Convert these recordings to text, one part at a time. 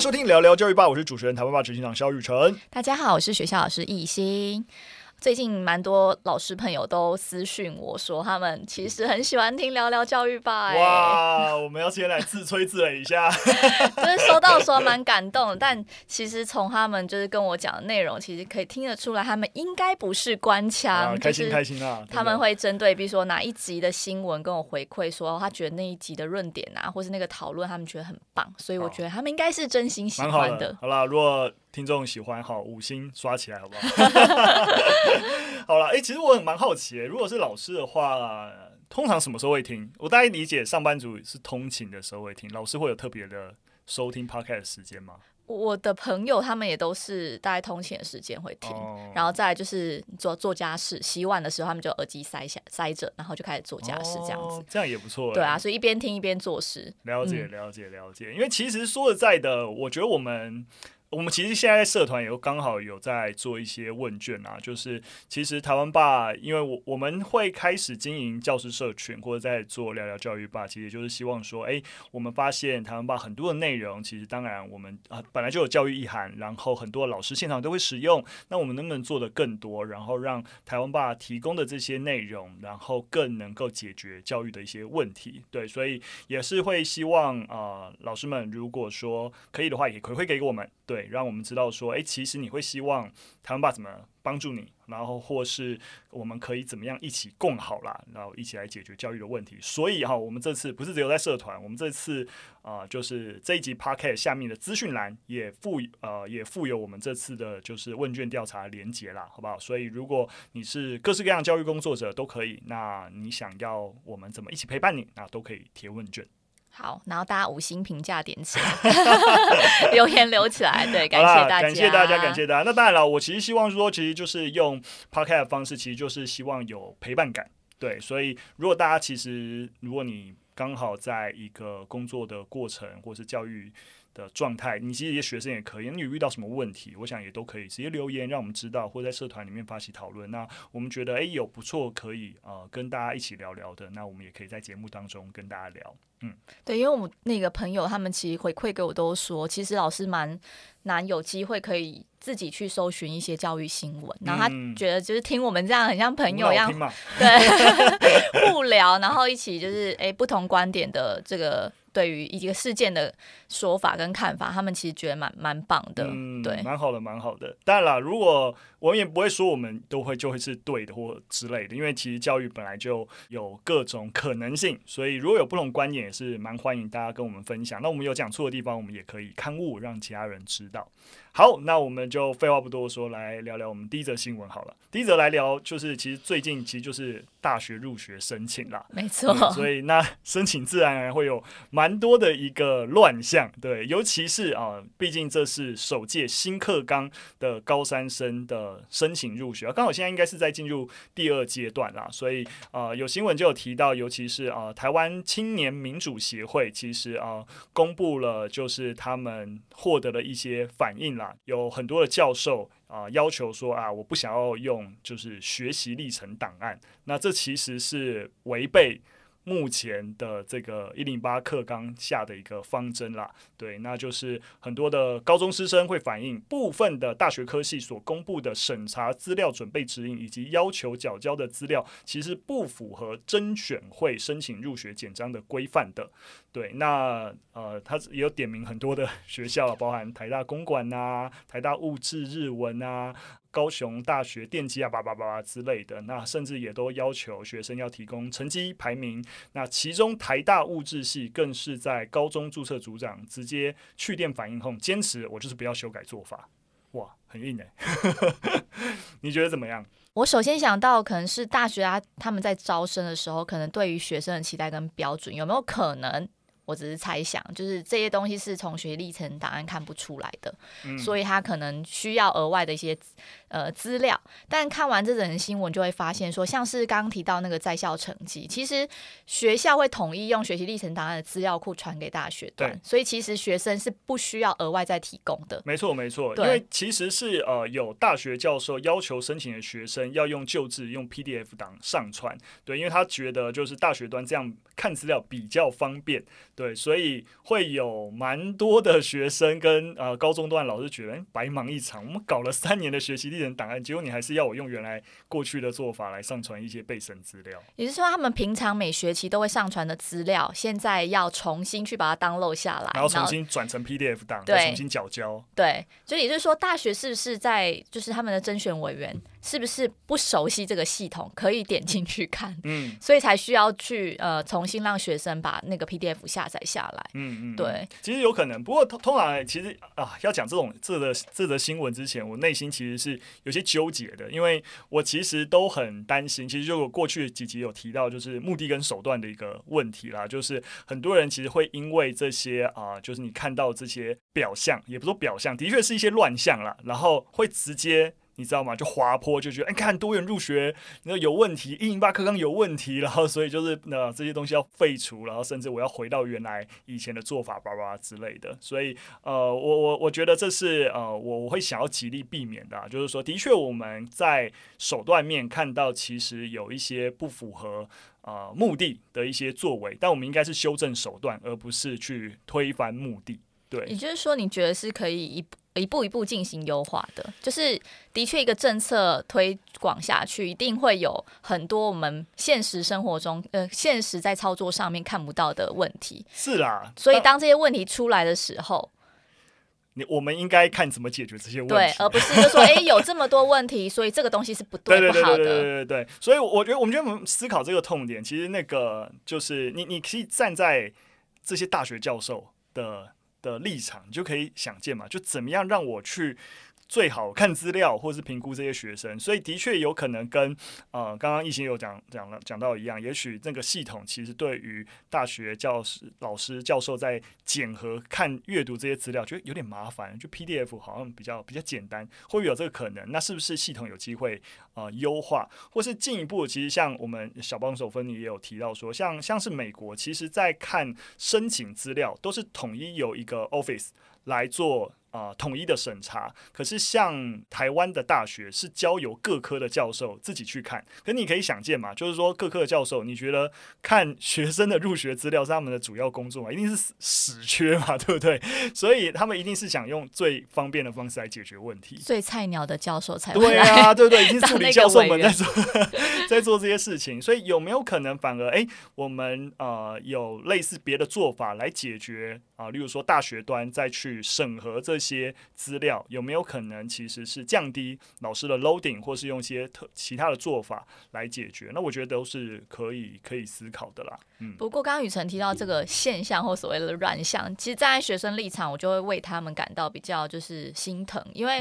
收听聊聊教育吧，我是主持人台湾吧执行长肖雨辰。大家好，我是学校老师艺兴。最近蛮多老师朋友都私讯我说，他们其实很喜欢听聊聊教育吧。哇，我们要先来自吹自擂一下，就是收到说蛮感动的，但其实从他们就是跟我讲的内容，其实可以听得出来，他们应该不是官腔，开心开心啊！他们会针对比如说哪一集的新闻跟我回馈说，他觉得那一集的论点啊，或是那个讨论，他们觉得很棒，所以我觉得他们应该是真心喜欢的。好了，如果听众喜欢，好五星刷起来，好不好？好了，哎、欸，其实我很蛮好奇，如果是老师的话，通常什么时候会听？我大概理解上班族是通勤的时候会听，老师会有特别的收听 podcast 的时间吗？我的朋友他们也都是大概通勤的时间会听，哦、然后再就是做做家事、洗碗的时候，他们就耳机塞下塞着，然后就开始做家事，这样子，哦、这样也不错。对啊，所以一边听一边做事。了解，了解，了解。因为其实说实在的，我觉得我们。我们其实现在社团也刚好有在做一些问卷啊，就是其实台湾爸，因为我我们会开始经营教师社群，或者在做聊聊教育吧，其实就是希望说，哎，我们发现台湾爸很多的内容，其实当然我们啊本来就有教育意涵，然后很多老师现场都会使用，那我们能不能做得更多，然后让台湾爸提供的这些内容，然后更能够解决教育的一些问题？对，所以也是会希望啊、老师们如果说可以的话，也回馈给我们。对，让我们知道说，哎，其实你会希望台湾爸怎么帮助你，然后或是我们可以怎么样一起共好啦，然后一起来解决教育的问题。所以哈，我们这次不是只有在社团，我们这次啊、就是这一集 Podcast 下面的资讯栏也附呃也附有我们这次的就是问卷调查连接啦，好不好？所以如果你是各式各样教育工作者都可以，那你想要我们怎么一起陪伴你，那都可以填问卷。好，然后大家五星评价点起来，留言留起来，对，感谢大家，感谢大家，感谢大家。那当然了，我其实希望说，其实就是用 podcast 的方式，其实就是希望有陪伴感，对。所以，如果大家其实，如果你刚好在一个工作的过程，或是教育的状态，你其实一些学生也可以，你有遇到什么问题，我想也都可以直接留言让我们知道，或在社团里面发起讨论。那我们觉得，哎，有不错可以呃跟大家一起聊聊的，那我们也可以在节目当中跟大家聊。嗯，对，因为我们那个朋友他们其实回馈给我都说，其实老师蛮难有机会可以自己去搜寻一些教育新闻，然后他觉得就是听我们这样很像朋友一样，对，互聊，然后一起就是哎不同观点的这个。对于一个事件的说法跟看法，他们其实觉得蛮蛮棒的，嗯，对，蛮好的，蛮好的。当然啦，如果我们也不会说我们都会就会是对的或之类的，因为其实教育本来就有各种可能性，所以如果有不同观点，也是蛮欢迎大家跟我们分享。那我们有讲错的地方，我们也可以刊物，让其他人知道。好，那我们就废话不多说，来聊聊我们第一则新闻好了。第一则来聊就是，其实最近其实就是大学入学申请啦，没错。嗯，所以那申请自然而然会有蛮多的一个乱象，对，尤其是啊，毕竟这是首届新课纲的高三生的申请入学，刚好现在应该是在进入第二阶段啦，所以啊，有新闻就有提到，尤其是啊，台湾青年民主协会其实啊，公布了就是他们获得了一些反应啦。有很多的教授啊、要求说啊，我不想要用就是学习历程档案，那这其实是违背。目前的这个一零八课纲下的一个方针啦，对，那就是很多的高中师生会反映，部分的大学科系所公布的审查资料准备指引以及要求缴交的资料，其实不符合甄选会申请入学简章的规范的。对，那呃，他也有点名很多的 学校，包含台大公管啊、台大物质日文啊。高雄大学电机啊，叭叭叭叭之类的，那甚至也都要求学生要提供成绩排名。那其中台大物质系更是在高中注册组长直接去电反应后，坚持我就是不要修改做法。哇，很硬哎！你觉得怎么样？我首先想到可能是大学啊，他们在招生的时候，可能对于学生的期待跟标准有没有可能？我只是猜想，就是这些东西是从学历程档案看不出来的，嗯、所以他可能需要额外的一些呃资料。但看完这则新闻，就会发现说，像是刚刚提到那个在校成绩，其实学校会统一用学习历程档案的资料库传给大学端，所以其实学生是不需要额外再提供的。没错，没错，因为其实是呃有大学教授要求申请的学生要用旧制用 PDF 档上传，对，因为他觉得就是大学端这样看资料比较方便，对，所以会有蛮多的学生跟呃高中段老师觉得，欸，白忙一场，我们搞了三年的学习历程档案，结果你还是要我用原来过去的做法来上传一些备审资料。也就是说，他们平常每学期都会上传的资料，现在要重新去把它 download 下来，然后重新转成 PDF 档，再重新缴交。对，就也就是说，大学是不是在就是他们的甄选委员？是不是不熟悉这个系统，可以点进去看？嗯，所以才需要去呃重新让学生把那个 PDF 下载下来。嗯嗯，对，其实有可能，不过通通常其实啊，要讲这种这个这则新闻之前，我内心其实是有些纠结的，因为我其实都很担心。其实就我过去几集有提到，就是目的跟手段的一个问题啦，就是很多人其实会因为这些啊，就是你看到这些表象，也不说表象，的确是一些乱象啦，然后会直接。你知道吗？就滑坡就觉得，哎，看多元入学，那有问题，一零八课纲有问题，然后所以就是那这些东西要废除，然后甚至我要回到原来以前的做法，叭叭之类的。所以，呃，我我我觉得这是呃，我我会想要极力避免的，啊，就是说，的确我们在手段面看到其实有一些不符合呃目的的一些作为，但我们应该是修正手段，而不是去推翻目的。对，也就是说，你觉得是可以一一步一步进行优化的，就是的确一个政策推广下去，一定会有很多我们现实生活中呃现实在操作上面看不到的问题。是啦，所以当这些问题出来的时候，你我们应该看怎么解决这些问题，对，而不是就说哎有这么多问题，所以这个东西是不对不好的。对对对对对对，所以我觉得我们觉得我们思考这个痛点，其实那个就是你你可以站在这些大学教授的。的立场，你就可以想见嘛，就怎么样让我去。最好看资料或是评估这些学生，所以的确有可能跟呃刚刚亦欣有讲讲了讲到一样，也许这个系统其实对于大学教师、老师、教授在检核、看阅读这些资料，觉得有点麻烦，就 PDF 好像比较比较简单，会不会有这个可能？那是不是系统有机会呃优化，或是进一步？其实像我们小帮手芬妮也有提到说，像像是美国，其实在看申请资料都是统一有一个 Office 来做。啊、呃，统一的审查。可是像台湾的大学是交由各科的教授自己去看。可你可以想见嘛，就是说各科的教授，你觉得看 学生的入学资料是他们的主要工作嘛？一定是死缺嘛，对不对？所以他们一定是想用最方便的方式来解决问题。最菜鸟的教授才对啊，对不对？已经是助理教授们在做 在做这些事情。所以有没有可能反而哎，我们呃有类似别的做法来解决啊、呃？例如说大学端再去审核这。这些资料有没有可能其实是降低老师的 loading，或是用一些特其他的做法来解决？那我觉得都是可以可以思考的啦。嗯，不过刚刚雨辰提到这个现象或所谓的乱象，其实站在学生立场，我就会为他们感到比较就是心疼，因为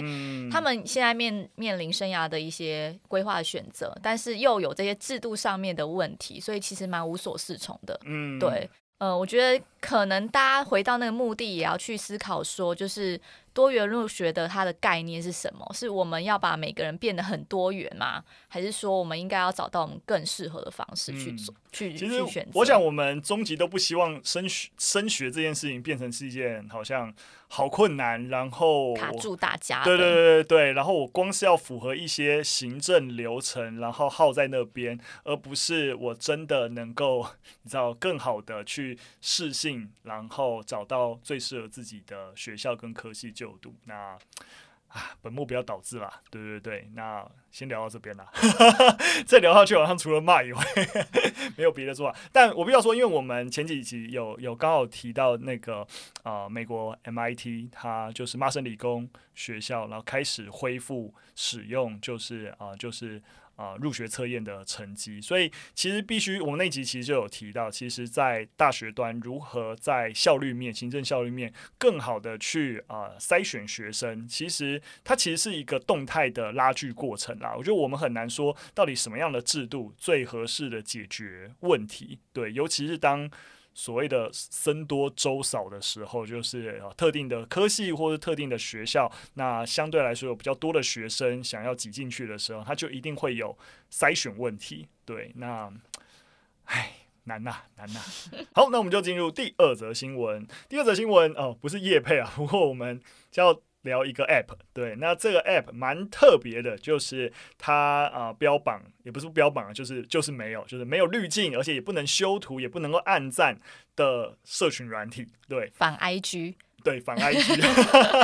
他们现在面面临生涯的一些规划选择，但是又有这些制度上面的问题，所以其实蛮无所适从的。嗯，对。呃，我觉得可能大家回到那个目的，也要去思考说，就是多元入学的它的概念是什么？是我们要把每个人变得很多元吗？还是说我们应该要找到我们更适合的方式去做？嗯、去其实去选择？我想我们终极都不希望升学升学这件事情变成是一件好像。好困难，然后卡住大家。对对对对，然后我光是要符合一些行政流程，然后耗在那边，而不是我真的能够，你知道，更好的去适性，然后找到最适合自己的学校跟科系就读。那。啊，本末不要倒置啦，对对对，那先聊到这边啦，再聊下去好像除了骂以外，没有别的做法。但我必要说，因为我们前几集有有刚好提到那个啊、美国 MIT 它就是麻省理工学校，然后开始恢复使用，就是啊、就是。啊、入学测验的成绩，所以其实必须，我们那集其实就有提到，其实，在大学端如何在效率面、行政效率面更好的去啊、呃、筛选学生，其实它其实是一个动态的拉锯过程啦。我觉得我们很难说到底什么样的制度最合适的解决问题，对，尤其是当所谓的僧多粥少的时候，就是特定的科系或者特定的学校，那相对来说有比较多的学生想要挤进去的时候，他就一定会有筛选问题。对，那，唉，难呐，难呐。好，那我们就进入第二则新闻。第二则新闻哦，不是叶配啊，不过我们叫。聊一个 app，对，那这个 app 蛮特别的，就是它啊、呃、标榜也不是标榜，就是就是没有，就是没有滤镜，而且也不能修图，也不能够按赞的社群软体，对，反 IG，对，反 IG，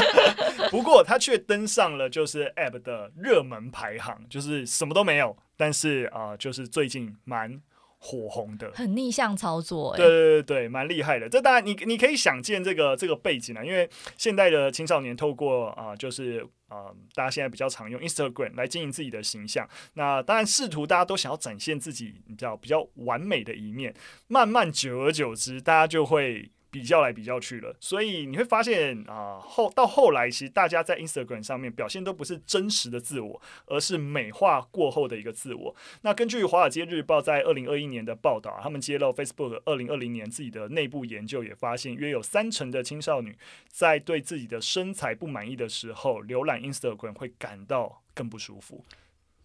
不过它却登上了就是 app 的热门排行，就是什么都没有，但是啊、呃，就是最近蛮。火红的，很逆向操作，欸，对对对对，蛮厉害的。这当然你你可以想见这个这个背景啊，因为现代的青少年透过啊、呃，就是啊、呃，大家现在比较常用 Instagram 来经营自己的形象。那当然试图大家都想要展现自己，你知道比较完美的一面。慢慢久而久之，大家就会。比较来比较去了，所以你会发现啊、后到后来，其实大家在 Instagram 上面表现都不是真实的自我，而是美化过后的一个自我。那根据《华尔街日报》在二零二一年的报道，他们揭露 Facebook 二零二零年自己的内部研究，也发现约有三成的青少女在对自己的身材不满意的时候，浏览 Instagram 会感到更不舒服。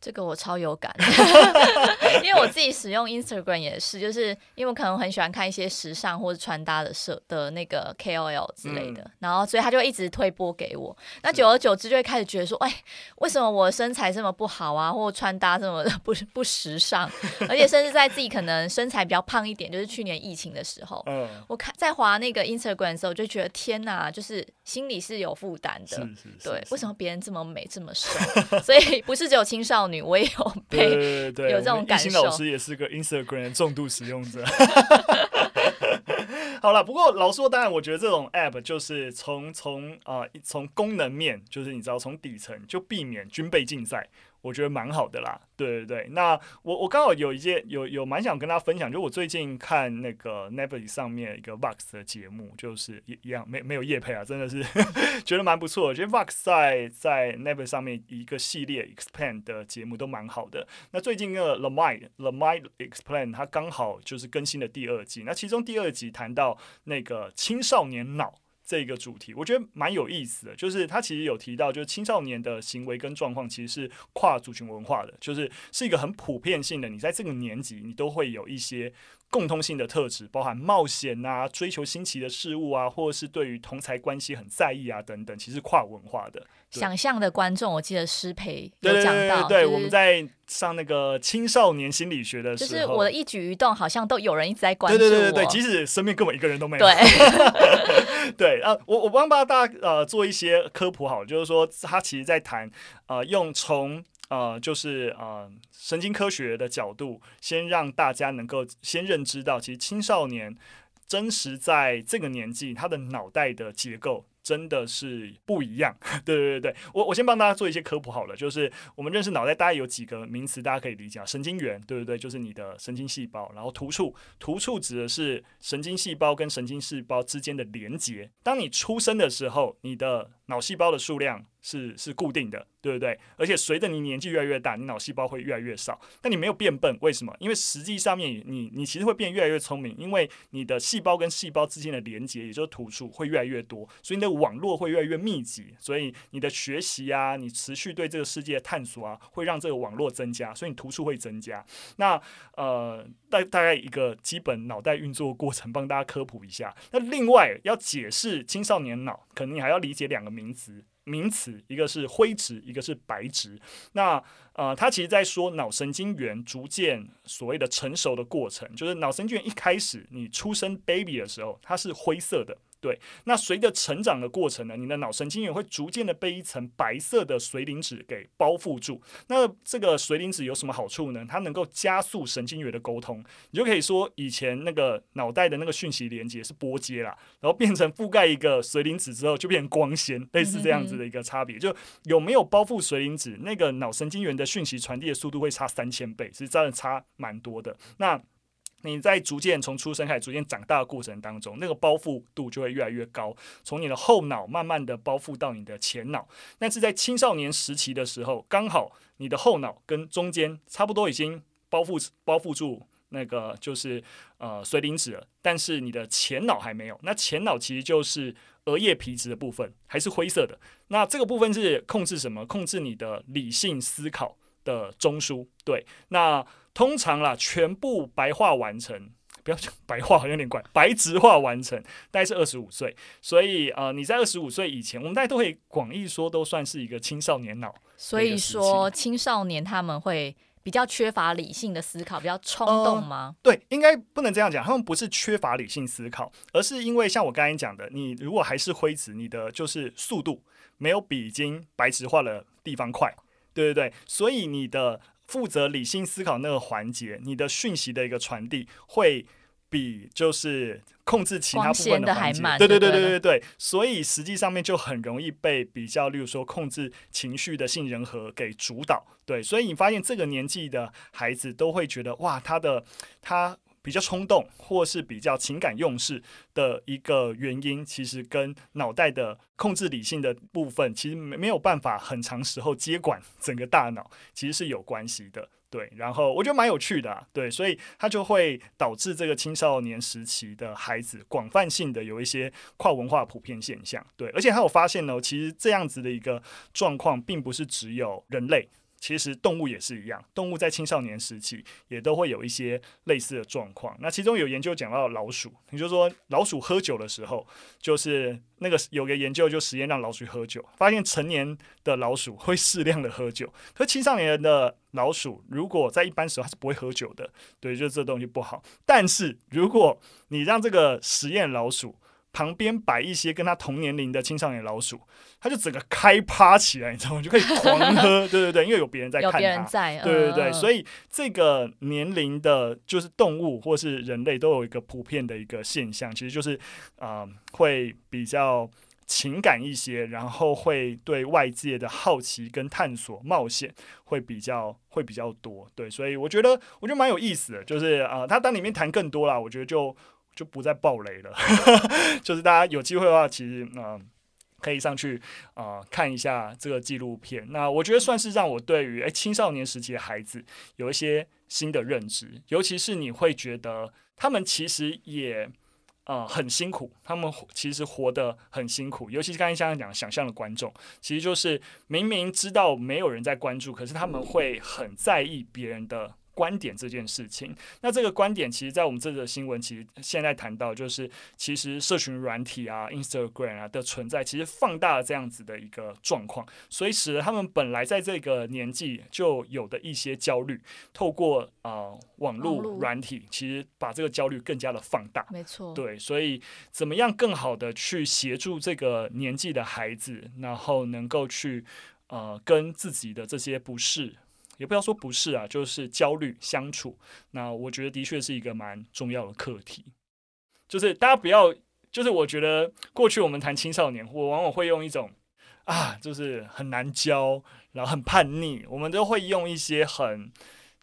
这个我超有感，因为我自己使用 Instagram 也是，就是因为我可能很喜欢看一些时尚或者穿搭的社的那个 KOL 之类的，嗯、然后所以他就一直推播给我。那久而久之就会开始觉得说，哎，为什么我身材这么不好啊，或穿搭这么的不不时尚？而且甚至在自己可能身材比较胖一点，就是去年疫情的时候，嗯、我看在滑那个 Instagram 的时候，就觉得天哪，就是心里是有负担的。是是是是对，为什么别人这么美这么瘦？所以不是只有青少女。女我也有被对有这种感受。老师也是个 Instagram 重度使用者。好了，不过老实说，当然，我觉得这种 App 就是从从啊从功能面，就是你知道从底层就避免军备竞赛。我觉得蛮好的啦，对对对。那我我刚好有一件有有蛮想跟大家分享，就我最近看那个 Netflix 上面一个 Vox 的节目，就是一一样没没有业配啊，真的是 觉得蛮不错我。觉得 Vox 在在 Netflix 上面一个系列 Expand 的节目都蛮好的。那最近那个 The Mind The Mind Explain 它刚好就是更新了第二季，那其中第二集谈到那个青少年脑。这个主题我觉得蛮有意思的，就是他其实有提到，就是青少年的行为跟状况其实是跨族群文化的，就是是一个很普遍性的，你在这个年纪你都会有一些。共通性的特质包含冒险啊、追求新奇的事物啊，或者是对于同才关系很在意啊等等，其实跨文化的。想象的观众，我记得师培有讲到，对，我们在上那个青少年心理学的时候，就是我的一举一动好像都有人一直在关注我，对对对对，即使身边根本一个人都没有。对，对啊，我我帮帮大家呃做一些科普好，就是说他其实在谈呃用从。呃，就是呃，神经科学的角度，先让大家能够先认知到，其实青少年真实在这个年纪，他的脑袋的结构。真的是不一样，对对对，我我先帮大家做一些科普好了，就是我们认识脑袋，大概有几个名词，大家可以理解啊，神经元，对不对，对？就是你的神经细胞，然后突触，突触指的是神经细胞跟神经细胞之间的连接。当你出生的时候，你的脑细胞的数量是是固定的，对不对？而且随着你年纪越来越大，你脑细胞会越来越少，但你没有变笨，为什么？因为实际上面你你其实会变越来越聪明，因为你的细胞跟细胞之间的连接，也就是突触会越来越多，所以你的。网络会越来越密集，所以你的学习啊，你持续对这个世界的探索啊，会让这个网络增加，所以你突触会增加。那呃，大大概一个基本脑袋运作过程，帮大家科普一下。那另外要解释青少年脑，可能你还要理解两个名词，名词一个是灰质，一个是白质。那呃，他其实在说脑神经元逐渐所谓的成熟的过程，就是脑神经元一开始你出生 baby 的时候，它是灰色的。对，那随着成长的过程呢，你的脑神经元会逐渐的被一层白色的髓磷脂给包覆住。那这个髓磷脂有什么好处呢？它能够加速神经元的沟通。你就可以说，以前那个脑袋的那个讯息连接是拨接啦，然后变成覆盖一个髓磷脂之后，就变成光纤，类似这样子的一个差别。就有没有包覆髓磷脂，那个脑神经元的讯息传递的速度会差三千倍，其实真的差蛮多的。那你在逐渐从出生开始逐渐长大的过程当中，那个包覆度就会越来越高，从你的后脑慢慢的包覆到你的前脑。但是在青少年时期的时候，刚好你的后脑跟中间差不多已经包覆包覆住那个就是呃髓磷脂了，但是你的前脑还没有。那前脑其实就是额叶皮质的部分，还是灰色的。那这个部分是控制什么？控制你的理性思考的中枢。对，那通常啦，全部白化完成。不要讲白话，好像有点怪。白质化完成大概是二十五岁，所以呃，你在二十五岁以前，我们大家都会广义说都算是一个青少年脑。所以说，青少年他们会比较缺乏理性的思考，比较冲动吗？呃，对，应该不能这样讲。他们不是缺乏理性思考，而是因为像我刚才讲的，你如果还是灰质，你的就是速度没有比已经白质化的地方快，对对对，所以你的负责理性思考那个环节，你的讯息的一个传递会。比就是控制其他部分的环节，对对对对对对，所以实际上面就很容易被比较，例如说控制情绪的杏仁核给主导，对，所以你发现这个年纪的孩子都会觉得哇，他的他比较冲动，或是比较情感用事的一个原因，其实跟脑袋的控制理性的部分，其实没没有办法很长时候接管 整个大脑，其实是有关系的。对，然后我觉得蛮有趣的啊，对，所以它就会导致这个青少年时期的孩子广泛性的有一些跨文化普遍现象，对，而且还有发现呢，其实这样子的一个状况，并不是只有人类。其实动物也是一样，动物在青少年时期也都会有一些类似的状况。那其中有研究讲到老鼠，也就是说老鼠喝酒的时候，就是那个有个研究就实验让老鼠喝酒，发现成年的老鼠会适量的喝酒，可青少年的老鼠如果在一般时候它是不会喝酒的，对，就这东西不好。但是如果你让这个实验老鼠，旁边摆一些跟他同年龄的青少年老鼠，他就整个开趴起来，你知道吗？就可以狂喝，对对对，因为有别人在看他，有别人在，对对对，呃、所以这个年龄的，就是动物或是人类都有一个普遍的一个现象，其实就是啊、呃，会比较情感一些，然后会对外界的好奇跟探索冒险会比较会比较多，对，所以我觉得我觉得蛮有意思的，就是啊、呃，他当里面谈更多啦，我觉得就。就不再爆雷了，就是大家有机会的话，其实嗯、可以上去啊、看一下这个纪录片。那我觉得算是让我对于诶青少年时期的孩子有一些新的认知，尤其是你会觉得他们其实也啊、很辛苦，他们其实活得很辛苦。尤其是刚才像讲想象的观众，其实就是明明知道没有人在关注，可是他们会很在意别人的。观点这件事情，那这个观点其实，在我们这则新闻，其实现在谈到，就是其实社群软体啊、Instagram 啊的存在，其实放大了这样子的一个状况，所以使得他们本来在这个年纪就有的一些焦虑，透过啊、呃、网络软体，其实把这个焦虑更加的放大。没错，对，所以怎么样更好的去协助这个年纪的孩子，然后能够去呃跟自己的这些不适。也不要说不是啊，就是焦虑相处。那我觉得的确是一个蛮重要的课题。就是大家不要，就是我觉得过去我们谈青少年，我往往会用一种啊，就是很难教，然后很叛逆，我们都会用一些很。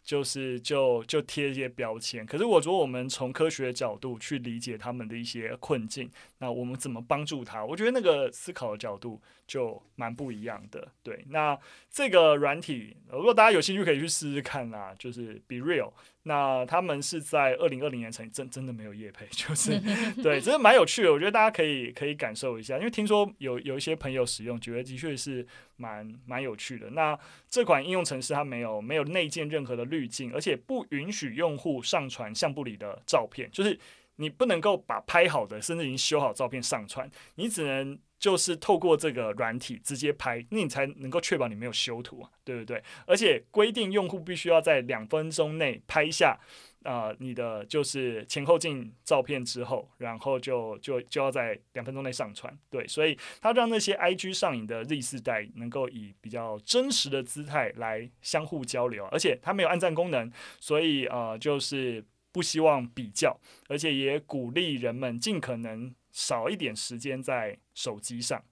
就是就就贴一些标签，可是我觉得我们从科学角度去理解他们的一些困境，那我们怎么帮助他？我觉得那个思考的角度就蛮不一样的。对，那这个软体，如果大家有兴趣，可以去试试看啦。就是 BeReal。那他们是在二零二零年成立，真真的没有业配，就是 对，真的蛮有趣的。我觉得大家可以可以感受一下，因为听说有有一些朋友使用，觉得的确是蛮蛮有趣的。那这款应用程式它没有没有内建任何的滤镜，而且不允许用户上传相簿里的照片，就是你不能够把拍好的甚至已经修好照片上传，你只能。就是透过这个软体直接拍，那你才能够确保你没有修图啊，对不对？而且规定用户必须要在两分钟内拍下啊、你的就是前后镜照片之后，然后就就就要在两分钟内上传。对，所以它让那些 IG 上瘾的 Z 世代能够以比较真实的姿态来相互交流，而且它没有按赞功能，所以呃就是不希望比较，而且也鼓励人们尽可能。少一点时间在手机上，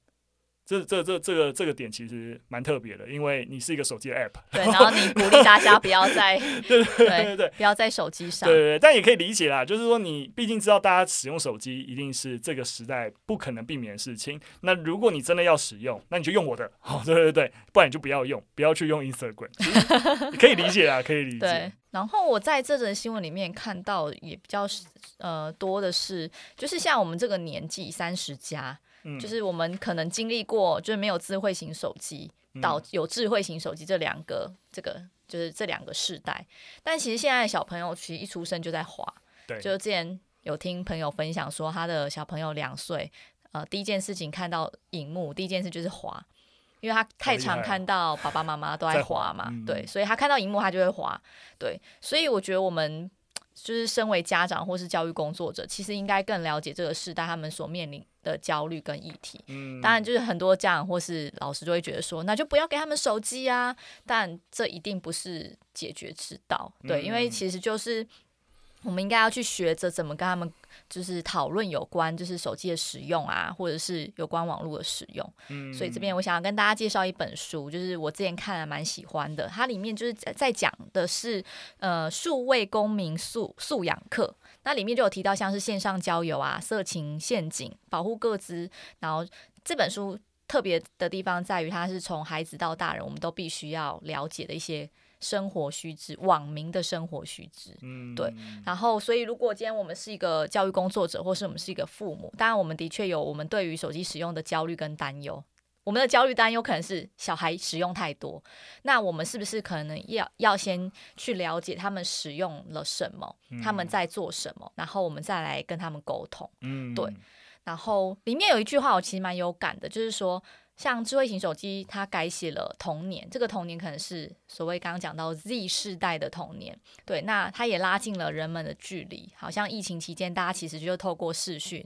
这这这这个这个点其实蛮特别的，因为你是一个手机的 app，对，然后你鼓励大家不要在 对对对不要在手机上，对对对，但也可以理解啦，就是说你毕竟知道大家使用手机一定是这个时代不可能避免的事情。那如果你真的要使用，那你就用我的，好，对对对，不然你就不要用，不要去用 Instagram，可以理解啊，可以理解。对，然后我在这则新闻里面看到也比较呃多的是，就是像我们这个年纪三十加。就是我们可能经历过，就是没有智慧型手机到有智慧型手机这两个，这个就是这两个世代。但其实现在小朋友其实一出生就在滑，对，就之前有听朋友分享说，他的小朋友两岁，呃，第一件事情看到荧幕，第一件事就是滑，因为他太常看到爸爸妈妈都在滑嘛，对，所以他看到荧幕他就会滑，对，所以我觉得我们。就是身为家长或是教育工作者，其实应该更了解这个时代他们所面临的焦虑跟议题。嗯，当然就是很多家长或是老师就会觉得说，那就不要给他们手机啊。但这一定不是解决之道，对，因为其实就是。我们应该要去学着怎么跟他们，就是讨论有关就是手机的使用啊，或者是有关网络的使用。嗯，所以这边我想要跟大家介绍一本书，就是我之前看了蛮喜欢的，它里面就是在讲的是呃数位公民素素养课，那里面就有提到像是线上交友啊、色情陷阱、保护各资，然后这本书特别的地方在于它是从孩子到大人，我们都必须要了解的一些。生活须知，网民的生活须知，嗯，对。然后，所以如果今天我们是一个教育工作者，或是我们是一个父母，当然我们的确有我们对于手机使用的焦虑跟担忧。我们的焦虑担忧可能是小孩使用太多，那我们是不是可能要要先去了解他们使用了什么，嗯，他们在做什么，然后我们再来跟他们沟通，嗯，对。然后里面有一句话我其实蛮有感的，就是说。像智慧型手机，它改写了童年，这个童年可能是所谓刚刚讲到 Z 世代的童年，对，那它也拉近了人们的距离。好像疫情期间，大家其实就透过视讯、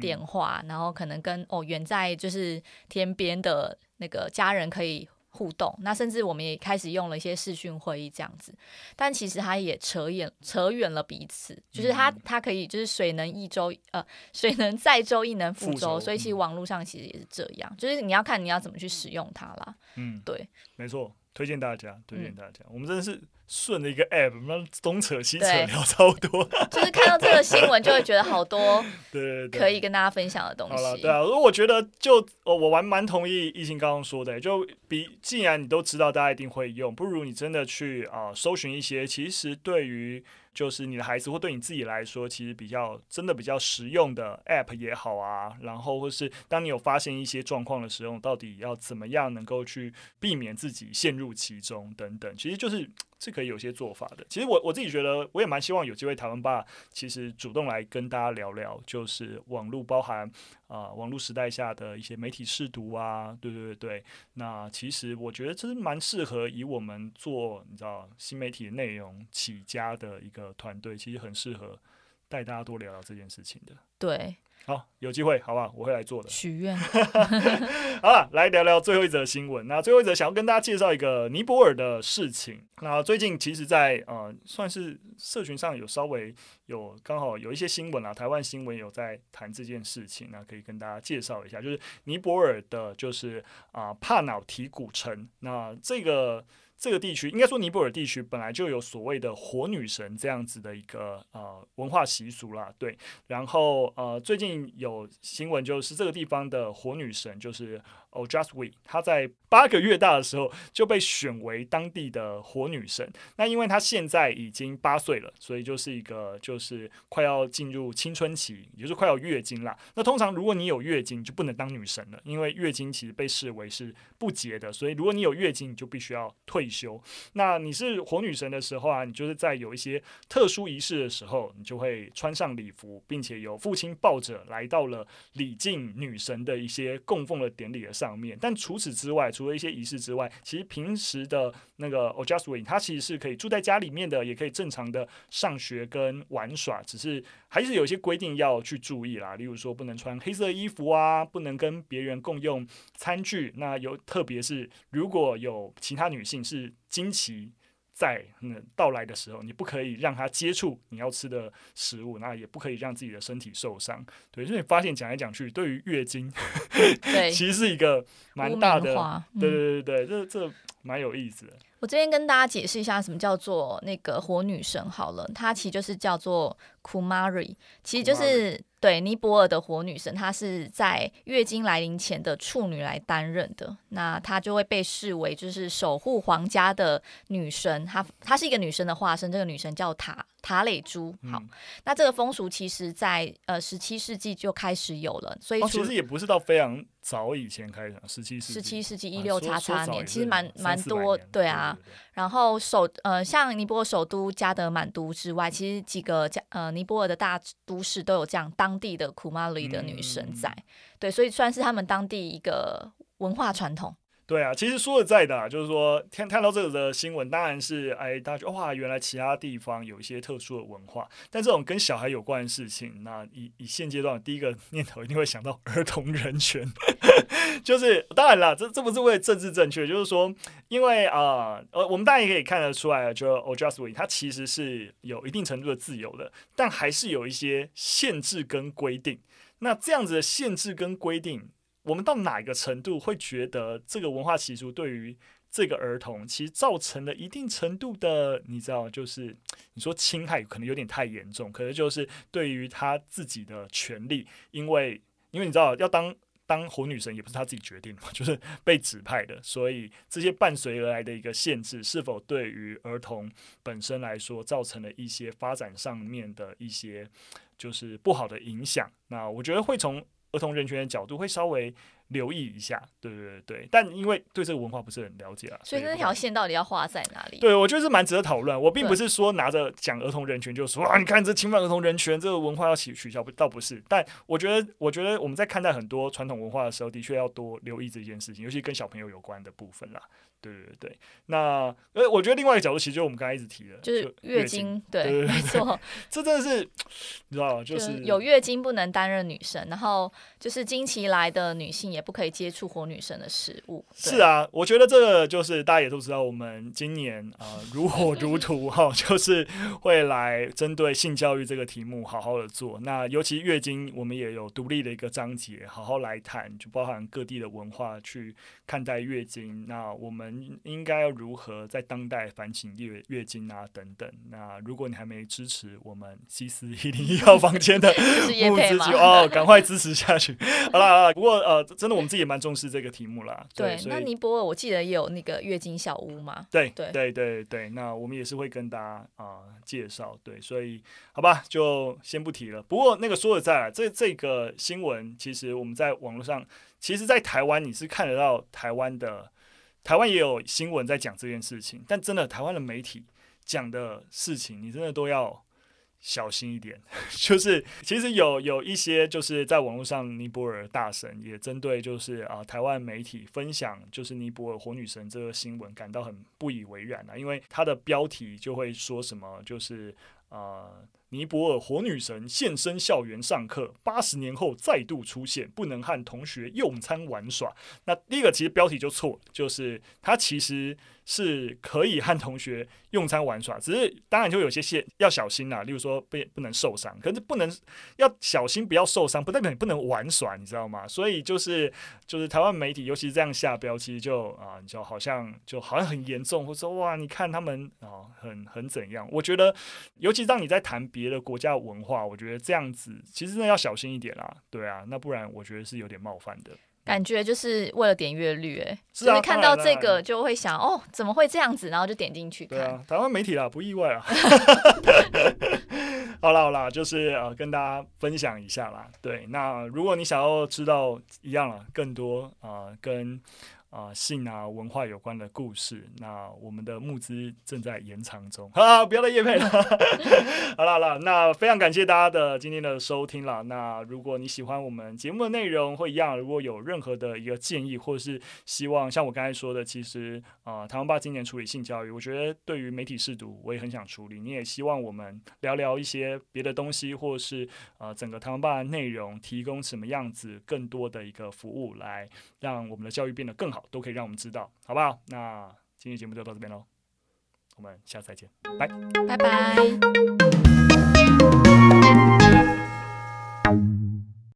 电话，然后可能跟哦远在就是天边的那个家人可以。互动，那甚至我们也开始用了一些视讯会议这样子，但其实它也扯远扯远了彼此，就是它它可以就是水能一舟，呃，水能载舟亦能覆舟，所以其实网络上其实也是这样，就是你要看你要怎么去使用它啦。嗯，对，没错。推荐大家，推荐大家，嗯、我们真的是顺着一个 app，那东扯西扯聊超多，就是看到这个新闻就会觉得好多，对，可以跟大家分享的东西。好了，对啊，我觉得就我我还蛮同意艺兴刚刚说的，就比既然你都知道大家一定会用，不如你真的去啊、呃、搜寻一些，其实对于。就是你的孩子或对你自己来说，其实比较真的比较实用的 App 也好啊，然后或是当你有发现一些状况的时候，到底要怎么样能够去避免自己陷入其中等等，其实就是。是可以有些做法的。其实我我自己觉得，我也蛮希望有机会台湾吧，其实主动来跟大家聊聊，就是网络包含啊、网络时代下的一些媒体试读啊，对对对对。那其实我觉得这是蛮适合以我们做你知道新媒体内容起家的一个团队，其实很适合带大家多聊聊这件事情的。对。好，有机会，好不好，我会来做的。许愿。好了，来聊聊最后一则新闻。那最后一则想要跟大家介绍一个尼泊尔的事情。那最近其实在，在呃，算是社群上有稍微有刚好有一些新闻啊，台湾新闻有在谈这件事情，那可以跟大家介绍一下，就是尼泊尔的，就是啊、呃，帕瑙提古城。那这个。这个地区应该说尼泊尔地区本来就有所谓的火女神这样子的一个呃文化习俗啦，对。然后呃最近有新闻就是这个地方的火女神就是 Ojasvi，她在八个月大的时候就被选为当地的火女神。那因为她现在已经八岁了，所以就是一个就是快要进入青春期，也就是快要月经啦。那通常如果你有月经就不能当女神了，因为月经其实被视为是不洁的，所以如果你有月经你就必须要退休。那你是火女神的时候啊，你就是在有一些特殊仪式的时候，你就会穿上礼服，并且由父亲抱着来到了礼敬女神的一些供奉的典礼的上面。但除此之外，除了一些仪式之外，其实平时的那个 o j a s w i n 他其实是可以住在家里面的，也可以正常的上学跟玩耍，只是还是有一些规定要去注意啦。例如说，不能穿黑色衣服啊，不能跟别人共用餐具。那有特别是如果有其他女性是惊奇在嗯到来的时候，你不可以让他接触你要吃的食物，那也不可以让自己的身体受伤。对，所以你发现讲来讲去，对于月经，对，其实是一个蛮大的，嗯、对对对对，这这蛮有意思的。我这边跟大家解释一下，什么叫做那个火女神好了，它其实就是叫做 Kumari，其实就是对尼泊尔的火女神，她是在月经来临前的处女来担任的，那她就会被视为就是守护皇家的女神，她她是一个女神的化身，这个女神叫塔塔蕾珠。好，嗯、那这个风俗其实在呃十七世纪就开始有了，所以、哦、其实也不是到非常早以前开始，十七世纪十七世纪一六叉叉年，其实蛮蛮多，对啊。然后首呃，像尼泊尔首都加德满都之外，其实几个加呃尼泊尔的大都市都有这样当地的库玛里的女神在，嗯、对，所以算是他们当地一个文化传统。对啊，其实说实在的、就是说看看到这个的新闻，当然是哎，大家觉得哇，原来其他地方有一些特殊的文化，但这种跟小孩有关的事情，那以以现阶段第一个 念头一定会想到儿童人权，就是当然了，这这不是为了政治正确，就是说，因为啊，呃，我们大家也可以看得出来，就 Ojasvi 它其实是有一定程度的自由的，但还是有一些限制跟规定。那这样子的限制跟规定。我们到哪个程度会觉得这个文化习俗对于这个儿童其实造成了一定程度的，你知道，就是你说侵害可能有点太严重，可能就是对于他自己的权利，因为因为你知道要当当火女神也不是他自己决定的嘛，就是被指派的，所以这些伴随而来的一个限制，是否对于儿童本身来说造成了一些发展上面的一些就是不好的影响？那我觉得会从。儿童人权的角度会稍微留意一下，对对对对，但因为对这个文化不是很了解啊，所以那条线到底要画在哪里？对，我觉得是蛮值得讨论。我并不是说拿着讲儿童人权就说啊，你看这侵犯儿童人权，这个文化要取取消，不倒不是。但我觉得，我觉得我们在看待很多传统文化的时候，的确要多留意这件事情，尤其跟小朋友有关的部分啦。对对对，那呃，我觉得另外一个角度，其实就是我们刚才一直提的，就是月经，对，没错，这真的是你知道，就是就有月经不能担任女生，然后就是经期来的女性也不可以接触活女生的食物。是啊，我觉得这个就是大家也都知道，我们今年啊、呃、如火如荼哈，就是会来针对性教育这个题目好好的做。那尤其月经，我们也有独立的一个章节，好好来谈，就包含各地的文化去看待月经。那我们。应该要如何在当代反省月月经啊等等？那如果你还没支持我们西斯一零一号房间的募资就哦，赶快支持下去。好了好了，不过呃，真的我们自己也蛮重视这个题目啦。对，对那尼泊尔我记得也有那个月经小屋嘛？对对对对对，那我们也是会跟大家啊、呃、介绍。对，所以好吧，就先不提了。不过那个说实在啊，这这个新闻其实我们在网络上，其实，在台湾你是看得到台湾的。台湾也有新闻在讲这件事情，但真的台湾的媒体讲的事情，你真的都要小心一点。就是其实有有一些就是在网络上，尼泊尔大神也针对就是啊台湾媒体分享就是尼泊尔火女神这个新闻感到很不以为然啊，因为它的标题就会说什么就是啊。尼泊尔火女神现身校园上课，八十年后再度出现，不能和同学用餐玩耍。那第一个其实标题就错了，就是它其实。是可以和同学用餐玩耍，只是当然就有些些要小心啦，例如说不不能受伤，可是不能要小心不要受伤，不代表你不能玩耍，你知道吗？所以就是就是台湾媒体尤其是这样下标，其实就啊，就好像就好像很严重，或者说哇，你看他们啊，很很怎样？我觉得，尤其当你在谈别的国家文化，我觉得这样子其实真的要小心一点啦，对啊，那不然我觉得是有点冒犯的。感觉就是为了点阅率，哎，就是看到这个就会想，哦，怎么会这样子？然后就点进去看。对啊，台湾媒体啦，不意外啊。好啦好啦，就是呃，跟大家分享一下啦。对，那如果你想要知道一样了，更多啊、呃，跟。啊，性啊，文化有关的故事，那我们的募资正在延长中 啊，不要再夜配了。好了好了，那非常感谢大家的今天的收听了。那如果你喜欢我们节目的内容，会一样，如果有任何的一个建议，或者是希望像我刚才说的，其实啊，台湾爸今年处理性教育，我觉得对于媒体试读，我也很想处理。你也希望我们聊聊一些别的东西，或是啊，整个台湾吧的内容提供什么样子更多的一个服务，来让我们的教育变得更好好，都可以让我们知道好不好？那今天节目就到这边喽。我们下次再见，拜拜，拜拜。